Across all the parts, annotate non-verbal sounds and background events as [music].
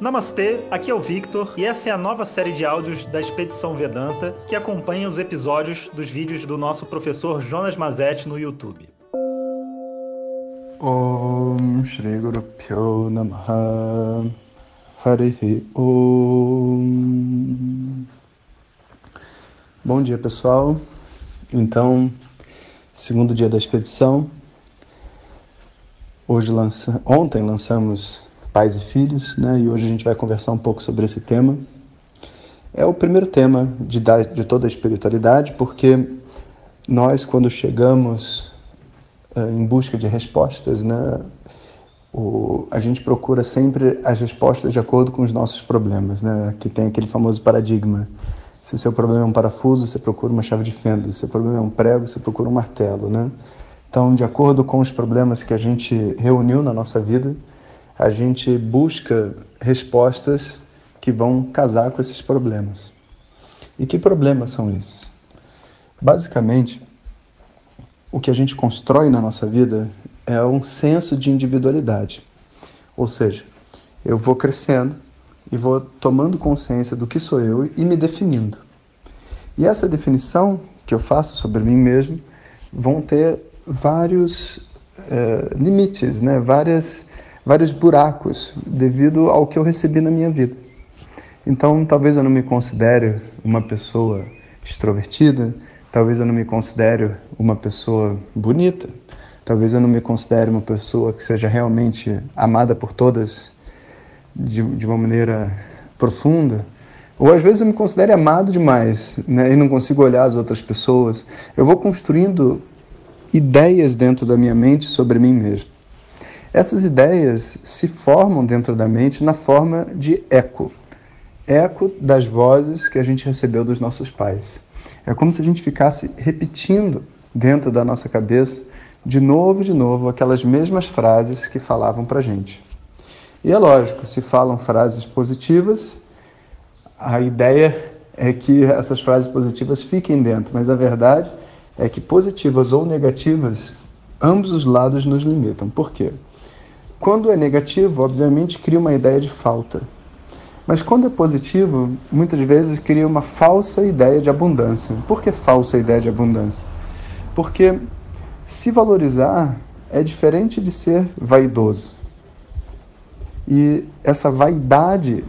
Namastê, aqui é o Victor e essa é a nova série de áudios da Expedição Vedanta que acompanha os episódios dos vídeos do nosso professor Jonas Mazetti no YouTube. Om Shri Guru Pyo Namaha. Harihi Om. Bom dia pessoal, então segundo dia da expedição, hoje lança... ontem lançamos pais e filhos, né? E hoje a gente vai conversar um pouco sobre esse tema. É o primeiro tema de, de toda a espiritualidade, porque nós, quando chegamos uh, em busca de respostas, né? O, a gente procura sempre as respostas de acordo com os nossos problemas, né? Que tem aquele famoso paradigma. Se o seu problema é um parafuso, você procura uma chave de fenda. Se o seu problema é um prego, você procura um martelo, né? Então, de acordo com os problemas que a gente reuniu na nossa vida, a gente busca respostas que vão casar com esses problemas. E que problemas são esses? Basicamente, o que a gente constrói na nossa vida é um senso de individualidade. Ou seja, eu vou crescendo e vou tomando consciência do que sou eu e me definindo. E essa definição que eu faço sobre mim mesmo vão ter vários é, limites, né? várias vários buracos devido ao que eu recebi na minha vida. Então, talvez eu não me considere uma pessoa extrovertida, talvez eu não me considere uma pessoa bonita, talvez eu não me considere uma pessoa que seja realmente amada por todas de, de uma maneira profunda. Ou às vezes eu me considero amado demais né, e não consigo olhar as outras pessoas. Eu vou construindo ideias dentro da minha mente sobre mim mesmo. Essas ideias se formam dentro da mente na forma de eco eco das vozes que a gente recebeu dos nossos pais. É como se a gente ficasse repetindo dentro da nossa cabeça de novo, de novo, aquelas mesmas frases que falavam para gente. E é lógico, se falam frases positivas, a ideia é que essas frases positivas fiquem dentro, mas a verdade é que positivas ou negativas, ambos os lados nos limitam. Por quê? Quando é negativo, obviamente cria uma ideia de falta. Mas quando é positivo, muitas vezes cria uma falsa ideia de abundância. Por que falsa ideia de abundância? Porque se valorizar é diferente de ser vaidoso. E essa vaidade,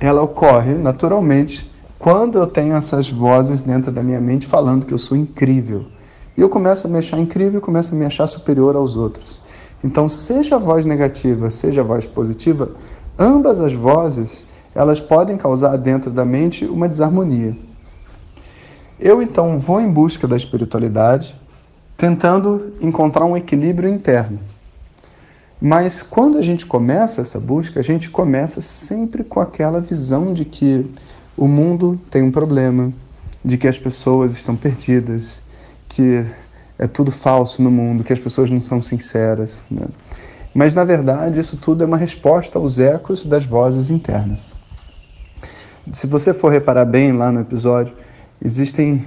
ela ocorre naturalmente quando eu tenho essas vozes dentro da minha mente falando que eu sou incrível. E eu começo a me achar incrível, começo a me achar superior aos outros. Então, seja a voz negativa, seja a voz positiva, ambas as vozes, elas podem causar dentro da mente uma desarmonia. Eu então vou em busca da espiritualidade, tentando encontrar um equilíbrio interno. Mas quando a gente começa essa busca, a gente começa sempre com aquela visão de que o mundo tem um problema, de que as pessoas estão perdidas, que é tudo falso no mundo, que as pessoas não são sinceras. Né? Mas, na verdade, isso tudo é uma resposta aos ecos das vozes internas. Se você for reparar bem lá no episódio, existem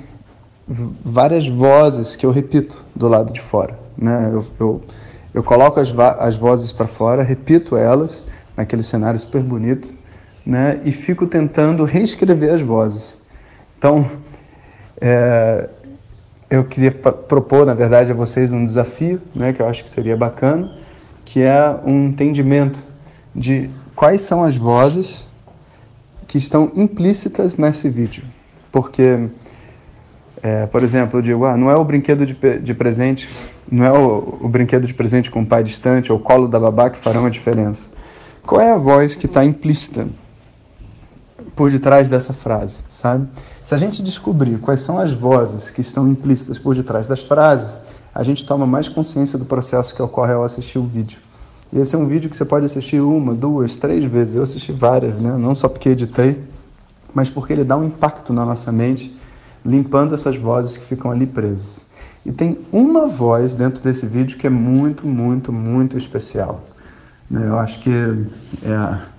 várias vozes que eu repito do lado de fora. Né? Eu, eu, eu coloco as, as vozes para fora, repito elas naquele cenário super bonito né? e fico tentando reescrever as vozes. Então, é, eu queria propor, na verdade, a vocês um desafio, né, que eu acho que seria bacana, que é um entendimento de quais são as vozes que estão implícitas nesse vídeo. Porque, é, por exemplo, eu digo, ah, não é o brinquedo de, de presente, não é o, o, brinquedo de presente com o pai distante ou o colo da babá que farão a diferença. Qual é a voz que está implícita por detrás dessa frase, sabe? Se a gente descobrir quais são as vozes que estão implícitas por detrás das frases, a gente toma mais consciência do processo que ocorre ao assistir o vídeo. E esse é um vídeo que você pode assistir uma, duas, três vezes. Eu assisti várias, né? não só porque editei, mas porque ele dá um impacto na nossa mente, limpando essas vozes que ficam ali presas. E tem uma voz dentro desse vídeo que é muito, muito, muito especial. Eu acho que é a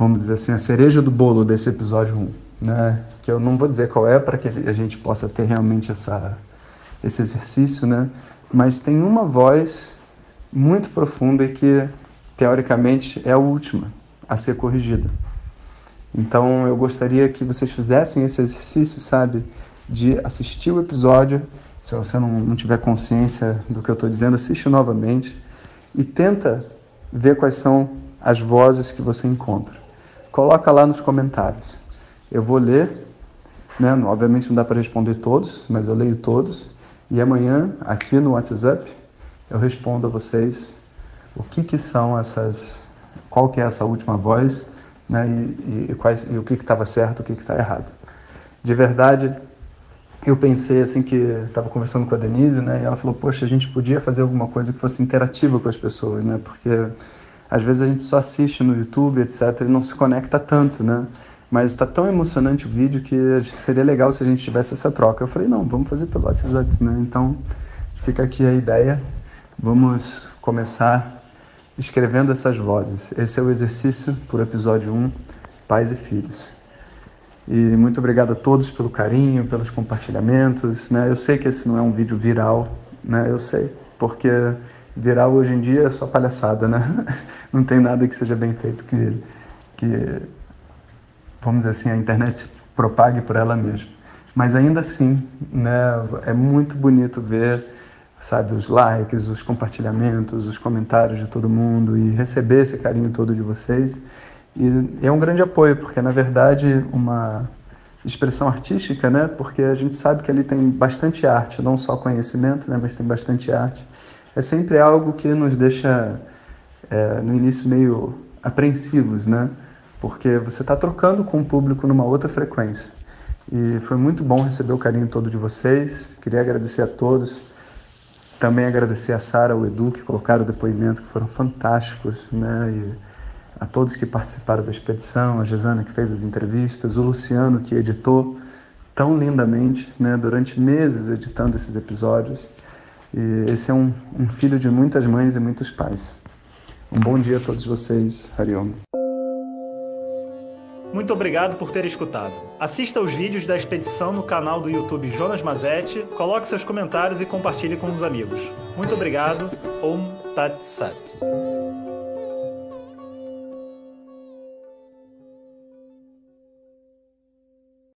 vamos dizer assim, a cereja do bolo desse episódio 1, né? Que eu não vou dizer qual é para que a gente possa ter realmente essa, esse exercício, né? Mas tem uma voz muito profunda e que teoricamente, é a última a ser corrigida. Então eu gostaria que vocês fizessem esse exercício, sabe, de assistir o episódio. Se você não, não tiver consciência do que eu estou dizendo, assiste novamente e tenta ver quais são as vozes que você encontra. Coloca lá nos comentários. Eu vou ler, né? obviamente não dá para responder todos, mas eu leio todos. E amanhã, aqui no WhatsApp, eu respondo a vocês o que, que são essas, qual que é essa última voz né? e, e, quais, e o que estava certo, o que está errado. De verdade, eu pensei assim que estava conversando com a Denise, né? E ela falou, poxa, a gente podia fazer alguma coisa que fosse interativa com as pessoas, né? Porque às vezes a gente só assiste no YouTube, etc, e não se conecta tanto, né? Mas está tão emocionante o vídeo que seria legal se a gente tivesse essa troca. Eu falei, não, vamos fazer pelo WhatsApp, né? Então, fica aqui a ideia. Vamos começar escrevendo essas vozes. Esse é o exercício por episódio 1, Pais e Filhos. E muito obrigado a todos pelo carinho, pelos compartilhamentos. Né? Eu sei que esse não é um vídeo viral, né? eu sei, porque viral hoje em dia é só palhaçada, né? [laughs] Não tem nada que seja bem feito que, que vamos dizer assim, a internet propague por ela mesma. Mas ainda assim, né, é muito bonito ver, sabe, os likes, os compartilhamentos, os comentários de todo mundo e receber esse carinho todo de vocês. E é um grande apoio, porque na verdade uma expressão artística, né? Porque a gente sabe que ali tem bastante arte, não só conhecimento, né? Mas tem bastante arte. É sempre algo que nos deixa é, no início meio apreensivos, né? Porque você está trocando com o público numa outra frequência. E foi muito bom receber o carinho todo de vocês. Queria agradecer a todos. Também agradecer a Sara, o Edu, que colocaram o depoimento, que foram fantásticos, né? E, a todos que participaram da expedição, a Gisana que fez as entrevistas, o Luciano que editou tão lindamente, né, durante meses editando esses episódios. E esse é um, um filho de muitas mães e muitos pais. Um bom dia a todos vocês, Hariom. Muito obrigado por ter escutado. Assista os vídeos da expedição no canal do YouTube Jonas Mazetti, coloque seus comentários e compartilhe com os amigos. Muito obrigado. Om Tat Sat.